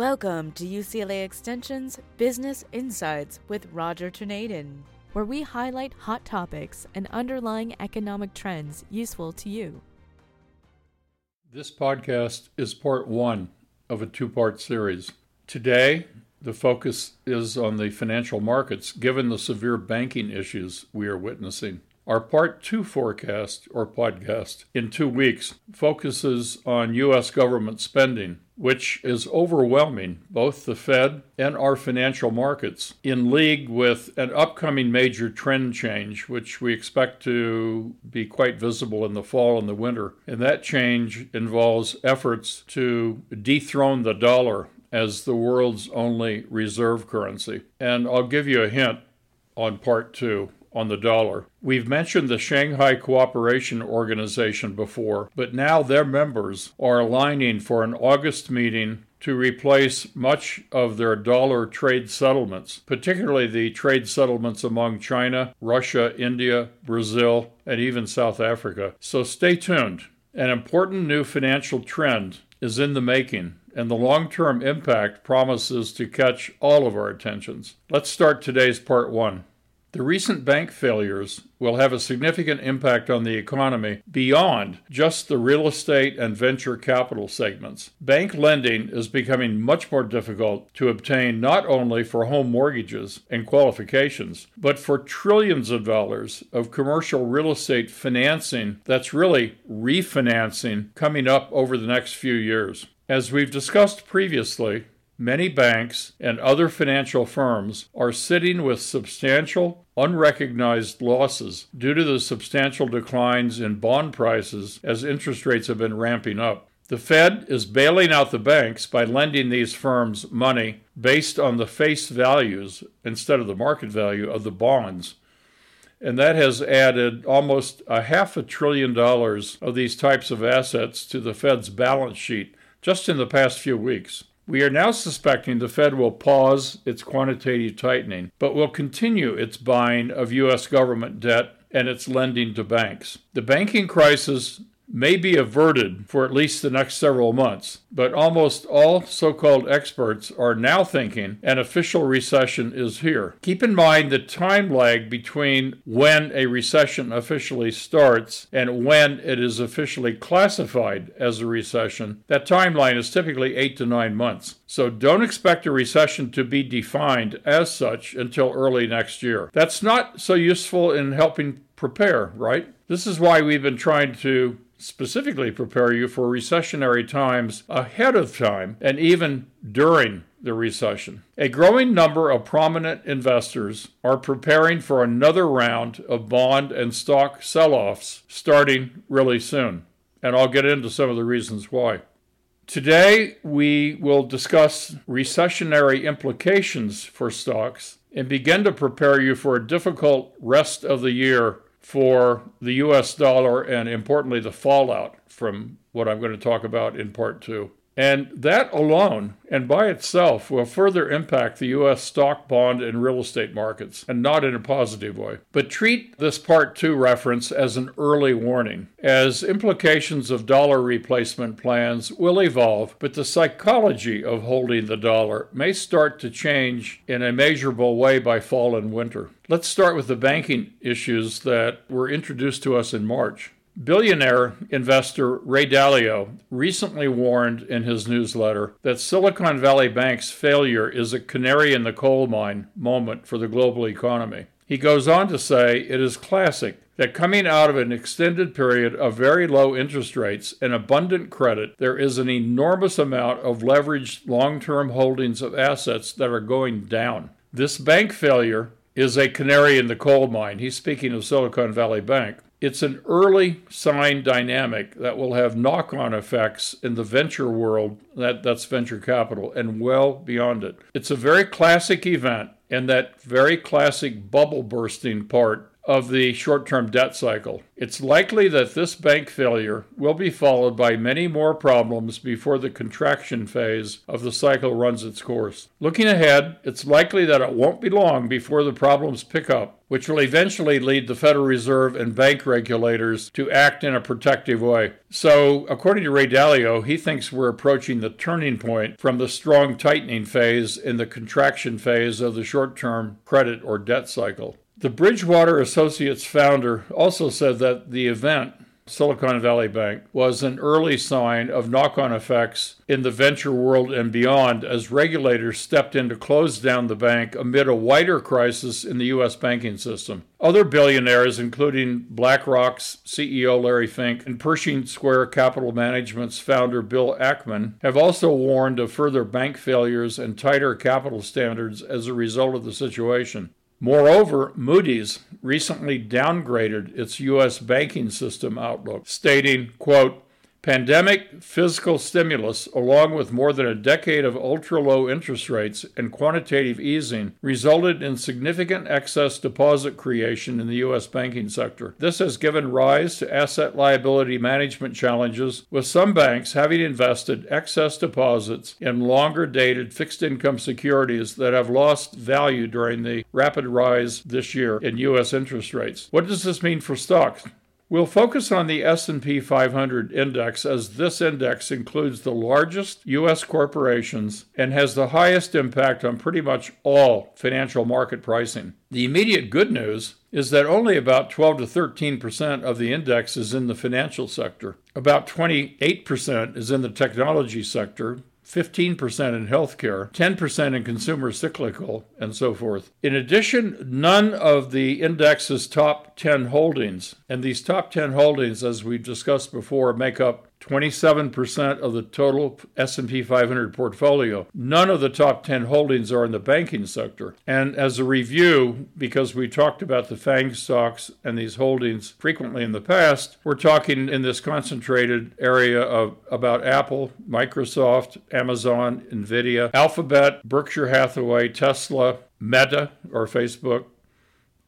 Welcome to UCLA Extension's Business Insights with Roger Torneden, where we highlight hot topics and underlying economic trends useful to you. This podcast is part one of a two part series. Today, the focus is on the financial markets given the severe banking issues we are witnessing. Our part two forecast or podcast in two weeks focuses on U.S. government spending, which is overwhelming both the Fed and our financial markets, in league with an upcoming major trend change, which we expect to be quite visible in the fall and the winter. And that change involves efforts to dethrone the dollar as the world's only reserve currency. And I'll give you a hint on part two on the dollar. We've mentioned the Shanghai Cooperation Organization before, but now their members are aligning for an August meeting to replace much of their dollar trade settlements, particularly the trade settlements among China, Russia, India, Brazil, and even South Africa. So stay tuned. An important new financial trend is in the making, and the long term impact promises to catch all of our attentions. Let's start today's part one. The recent bank failures will have a significant impact on the economy beyond just the real estate and venture capital segments. Bank lending is becoming much more difficult to obtain not only for home mortgages and qualifications, but for trillions of dollars of commercial real estate financing that's really refinancing coming up over the next few years. As we've discussed previously, Many banks and other financial firms are sitting with substantial, unrecognized losses due to the substantial declines in bond prices as interest rates have been ramping up. The Fed is bailing out the banks by lending these firms money based on the face values instead of the market value of the bonds. And that has added almost a half a trillion dollars of these types of assets to the Fed's balance sheet just in the past few weeks. We are now suspecting the Fed will pause its quantitative tightening, but will continue its buying of U.S. government debt and its lending to banks. The banking crisis may be averted for at least the next several months, but almost all so called experts are now thinking an official recession is here. Keep in mind the time lag between when a recession officially starts and when it is officially classified as a recession. That timeline is typically eight to nine months. So don't expect a recession to be defined as such until early next year. That's not so useful in helping prepare, right? This is why we've been trying to specifically prepare you for recessionary times ahead of time and even during the recession. A growing number of prominent investors are preparing for another round of bond and stock sell offs starting really soon. And I'll get into some of the reasons why. Today, we will discuss recessionary implications for stocks and begin to prepare you for a difficult rest of the year for the US dollar and importantly the fallout from what I'm going to talk about in part two. And that alone and by itself will further impact the U.S. stock, bond, and real estate markets, and not in a positive way. But treat this Part 2 reference as an early warning, as implications of dollar replacement plans will evolve, but the psychology of holding the dollar may start to change in a measurable way by fall and winter. Let's start with the banking issues that were introduced to us in March. Billionaire investor Ray Dalio recently warned in his newsletter that Silicon Valley Bank's failure is a canary in the coal mine moment for the global economy. He goes on to say it is classic that coming out of an extended period of very low interest rates and abundant credit, there is an enormous amount of leveraged long term holdings of assets that are going down. This bank failure is a canary in the coal mine. He's speaking of Silicon Valley Bank. It's an early sign dynamic that will have knock on effects in the venture world, that, that's venture capital, and well beyond it. It's a very classic event, and that very classic bubble bursting part of the short term debt cycle. It's likely that this bank failure will be followed by many more problems before the contraction phase of the cycle runs its course. Looking ahead, it's likely that it won't be long before the problems pick up, which will eventually lead the Federal Reserve and bank regulators to act in a protective way. So, according to Ray Dalio, he thinks we're approaching the turning point from the strong tightening phase in the contraction phase of the short term credit or debt cycle. The Bridgewater Associates founder also said that the event, Silicon Valley Bank, was an early sign of knock on effects in the venture world and beyond as regulators stepped in to close down the bank amid a wider crisis in the U.S. banking system. Other billionaires, including BlackRock's CEO Larry Fink and Pershing Square Capital Management's founder Bill Ackman, have also warned of further bank failures and tighter capital standards as a result of the situation. Moreover, Moody's recently downgraded its U.S. banking system outlook, stating, quote, Pandemic fiscal stimulus, along with more than a decade of ultra low interest rates and quantitative easing, resulted in significant excess deposit creation in the U.S. banking sector. This has given rise to asset liability management challenges, with some banks having invested excess deposits in longer dated fixed income securities that have lost value during the rapid rise this year in U.S. interest rates. What does this mean for stocks? We'll focus on the S&P 500 index as this index includes the largest US corporations and has the highest impact on pretty much all financial market pricing. The immediate good news is that only about 12 to 13% of the index is in the financial sector. About 28% is in the technology sector, 15% in healthcare, 10% in consumer cyclical, and so forth. In addition, none of the index's top 10 holdings, and these top 10 holdings, as we've discussed before, make up 27% of the total S&P 500 portfolio. None of the top 10 holdings are in the banking sector. And as a review, because we talked about the FANG stocks and these holdings frequently in the past, we're talking in this concentrated area of about Apple, Microsoft, Amazon, Nvidia, Alphabet, Berkshire Hathaway, Tesla, Meta or Facebook,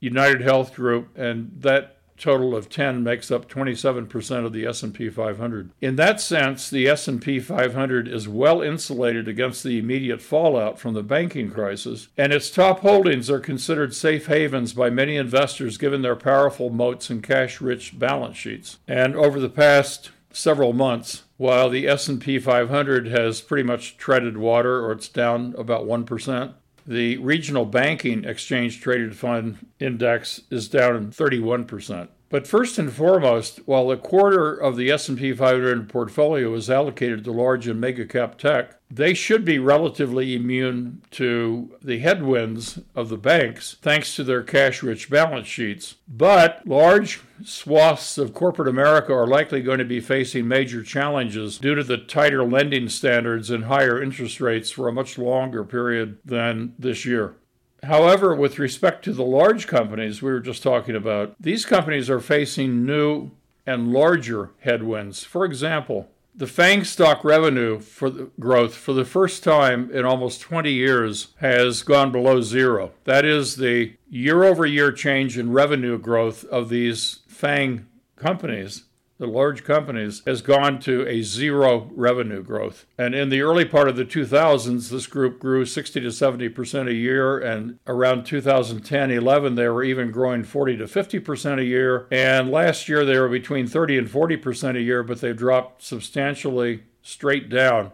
United Health Group, and that total of 10 makes up 27% of the S&P 500. In that sense, the S&P 500 is well insulated against the immediate fallout from the banking crisis, and its top holdings are considered safe havens by many investors given their powerful moats and cash-rich balance sheets. And over the past several months, while the S&P 500 has pretty much treaded water or it's down about 1%, the regional banking exchange traded fund index is down 31%. But first and foremost, while a quarter of the S&P 500 portfolio is allocated to large and mega cap tech, they should be relatively immune to the headwinds of the banks thanks to their cash-rich balance sheets. But large swaths of corporate America are likely going to be facing major challenges due to the tighter lending standards and higher interest rates for a much longer period than this year. However, with respect to the large companies we were just talking about, these companies are facing new and larger headwinds. For example, the FANG stock revenue for growth for the first time in almost 20 years has gone below zero. That is the year over year change in revenue growth of these FANG companies the large companies, has gone to a zero revenue growth. And in the early part of the 2000s, this group grew 60 to 70% a year. And around 2010 11, they were even growing 40 to 50% a year. And last year, they were between 30 and 40% a year, but they've dropped substantially straight down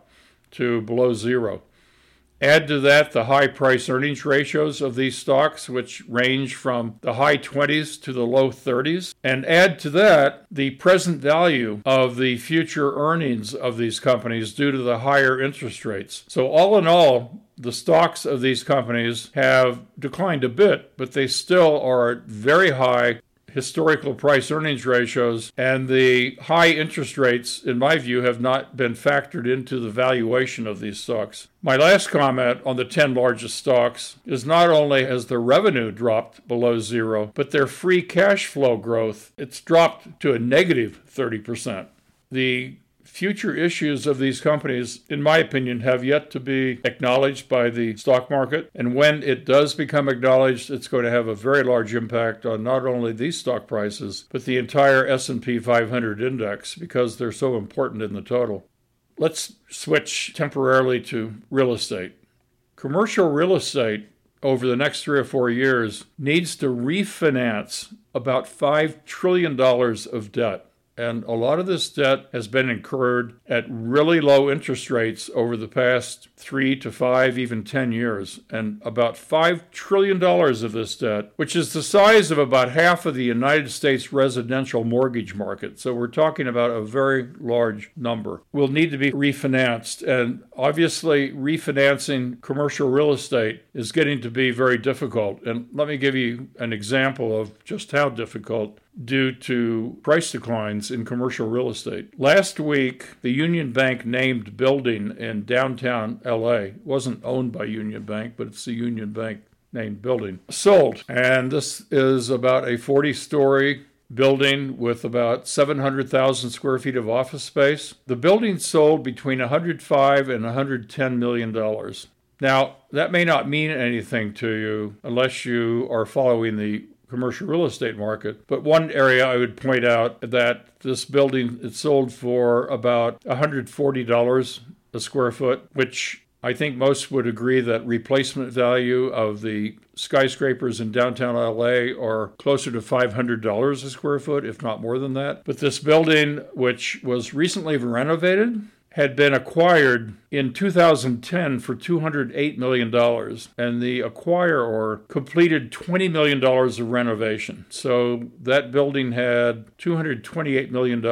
to below zero. Add to that the high price earnings ratios of these stocks, which range from the high 20s to the low 30s. And add to that the present value of the future earnings of these companies due to the higher interest rates. So, all in all, the stocks of these companies have declined a bit, but they still are very high historical price earnings ratios, and the high interest rates, in my view, have not been factored into the valuation of these stocks. My last comment on the 10 largest stocks is not only has their revenue dropped below zero, but their free cash flow growth, it's dropped to a negative 30%. The future issues of these companies, in my opinion, have yet to be acknowledged by the stock market. And when it does become acknowledged, it's going to have a very large impact on not only these stock prices, but the entire S&P 500 index because they're so important in the total. Let's switch temporarily to real estate. Commercial real estate over the next three or four years needs to refinance about $5 trillion of debt. And a lot of this debt has been incurred at really low interest rates over the past three to five, even 10 years. And about $5 trillion of this debt, which is the size of about half of the United States residential mortgage market. So we're talking about a very large number, will need to be refinanced. And obviously, refinancing commercial real estate is getting to be very difficult. And let me give you an example of just how difficult due to price declines in commercial real estate. Last week, the Union Bank named building in downtown LA it wasn't owned by Union Bank, but it's the Union Bank named building sold. And this is about a 40 story building with about 700,000 square feet of office space. The building sold between 105 and 110 million dollars. Now, that may not mean anything to you unless you are following the commercial real estate market. But one area I would point out that this building it sold for about $140 a square foot, which I think most would agree that replacement value of the skyscrapers in downtown LA are closer to $500 a square foot, if not more than that. But this building, which was recently renovated, had been acquired in 2010 for $208 million, and the acquirer completed $20 million of renovation. So that building had $228 million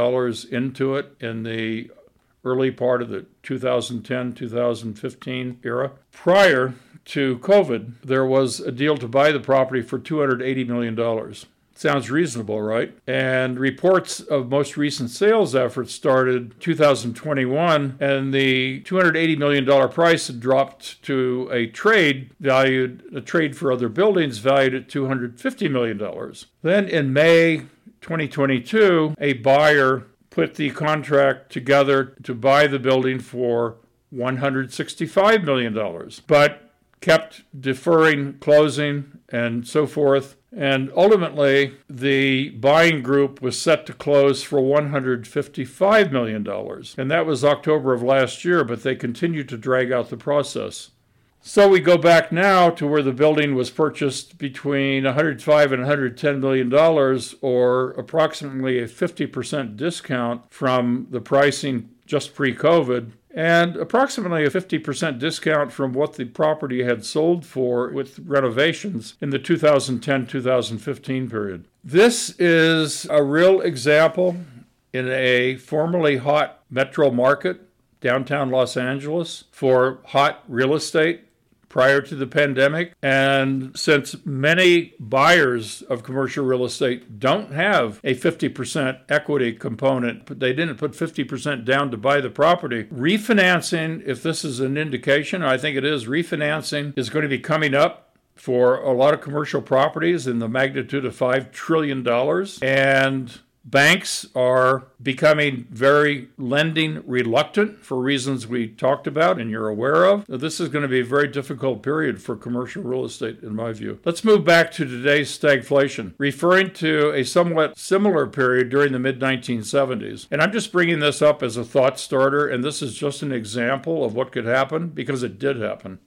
into it in the early part of the 2010 2015 era. Prior to COVID, there was a deal to buy the property for $280 million. Sounds reasonable, right? And reports of most recent sales efforts started 2021, and the $280 million price had dropped to a trade valued, a trade for other buildings valued at $250 million. Then in May 2022, a buyer put the contract together to buy the building for $165 million, but kept deferring closing and so forth and ultimately, the buying group was set to close for $155 million. And that was October of last year, but they continued to drag out the process. So we go back now to where the building was purchased between 105 and 110 million dollars, or approximately a 50% discount from the pricing just pre-COVID and approximately a 50% discount from what the property had sold for with renovations in the 2010 2015 period. This is a real example in a formerly hot metro market, downtown Los Angeles, for hot real estate prior to the pandemic. And since many buyers of commercial real estate don't have a 50% equity component, but they didn't put 50% down to buy the property, refinancing, if this is an indication, I think it is, refinancing is going to be coming up for a lot of commercial properties in the magnitude of $5 trillion. And Banks are becoming very lending reluctant for reasons we talked about and you're aware of. This is going to be a very difficult period for commercial real estate, in my view. Let's move back to today's stagflation, referring to a somewhat similar period during the mid 1970s. And I'm just bringing this up as a thought starter, and this is just an example of what could happen because it did happen.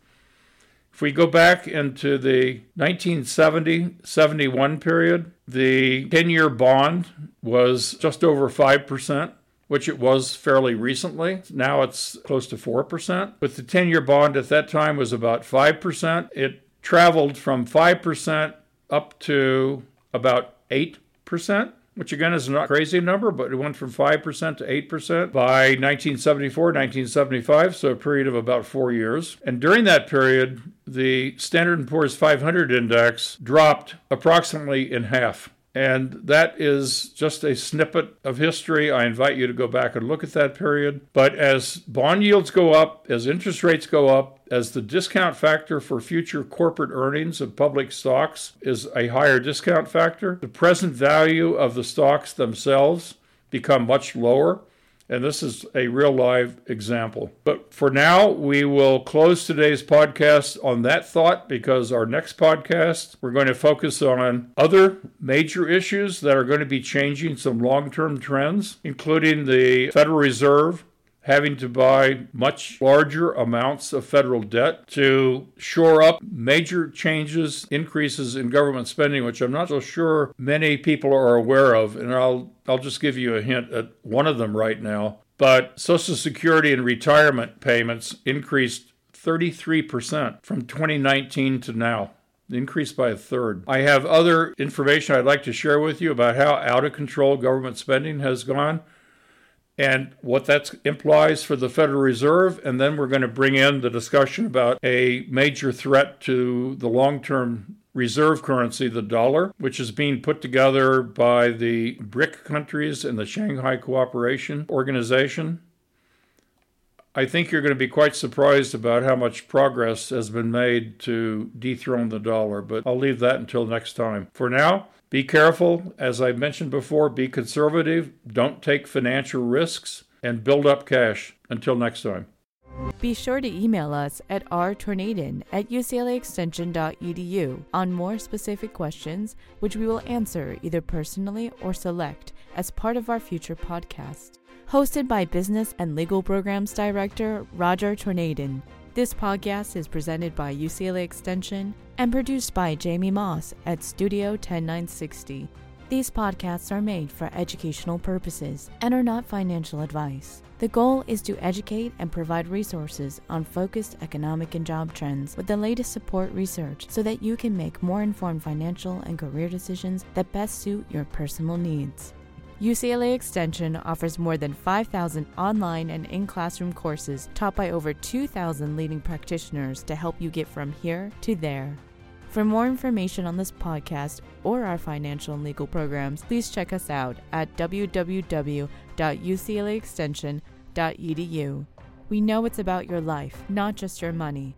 If we go back into the 1970 71 period, the 10 year bond was just over 5%, which it was fairly recently. Now it's close to 4%. But the 10 year bond at that time was about 5%. It traveled from 5% up to about 8% which again is not a crazy number, but it went from 5% to 8% by 1974, 1975, so a period of about four years. And during that period, the Standard & Poor's 500 index dropped approximately in half. And that is just a snippet of history. I invite you to go back and look at that period. But as bond yields go up, as interest rates go up, as the discount factor for future corporate earnings of public stocks is a higher discount factor, the present value of the stocks themselves become much lower. And this is a real live example. But for now, we will close today's podcast on that thought because our next podcast, we're going to focus on other major issues that are going to be changing some long term trends, including the Federal Reserve having to buy much larger amounts of federal debt to shore up major changes, increases in government spending, which I'm not so sure many people are aware of. And I'll, I'll just give you a hint at one of them right now. But Social Security and retirement payments increased 33% from 2019 to now increased by a third. I have other information I'd like to share with you about how out of control government spending has gone and what that implies for the Federal Reserve. And then we're going to bring in the discussion about a major threat to the long term reserve currency, the dollar, which is being put together by the BRIC countries and the Shanghai Cooperation Organization. I think you're going to be quite surprised about how much progress has been made to dethrone the dollar, but I'll leave that until next time. For now, be careful. As I mentioned before, be conservative, don't take financial risks, and build up cash. Until next time. Be sure to email us at rtorneden at uclaextension.edu on more specific questions, which we will answer either personally or select as part of our future podcast. Hosted by Business and Legal Programs Director Roger Torneden. This podcast is presented by UCLA Extension and produced by Jamie Moss at Studio 10960. These podcasts are made for educational purposes and are not financial advice. The goal is to educate and provide resources on focused economic and job trends with the latest support research so that you can make more informed financial and career decisions that best suit your personal needs. UCLA Extension offers more than 5,000 online and in classroom courses taught by over 2,000 leading practitioners to help you get from here to there. For more information on this podcast or our financial and legal programs, please check us out at www.uclaextension.edu. We know it's about your life, not just your money.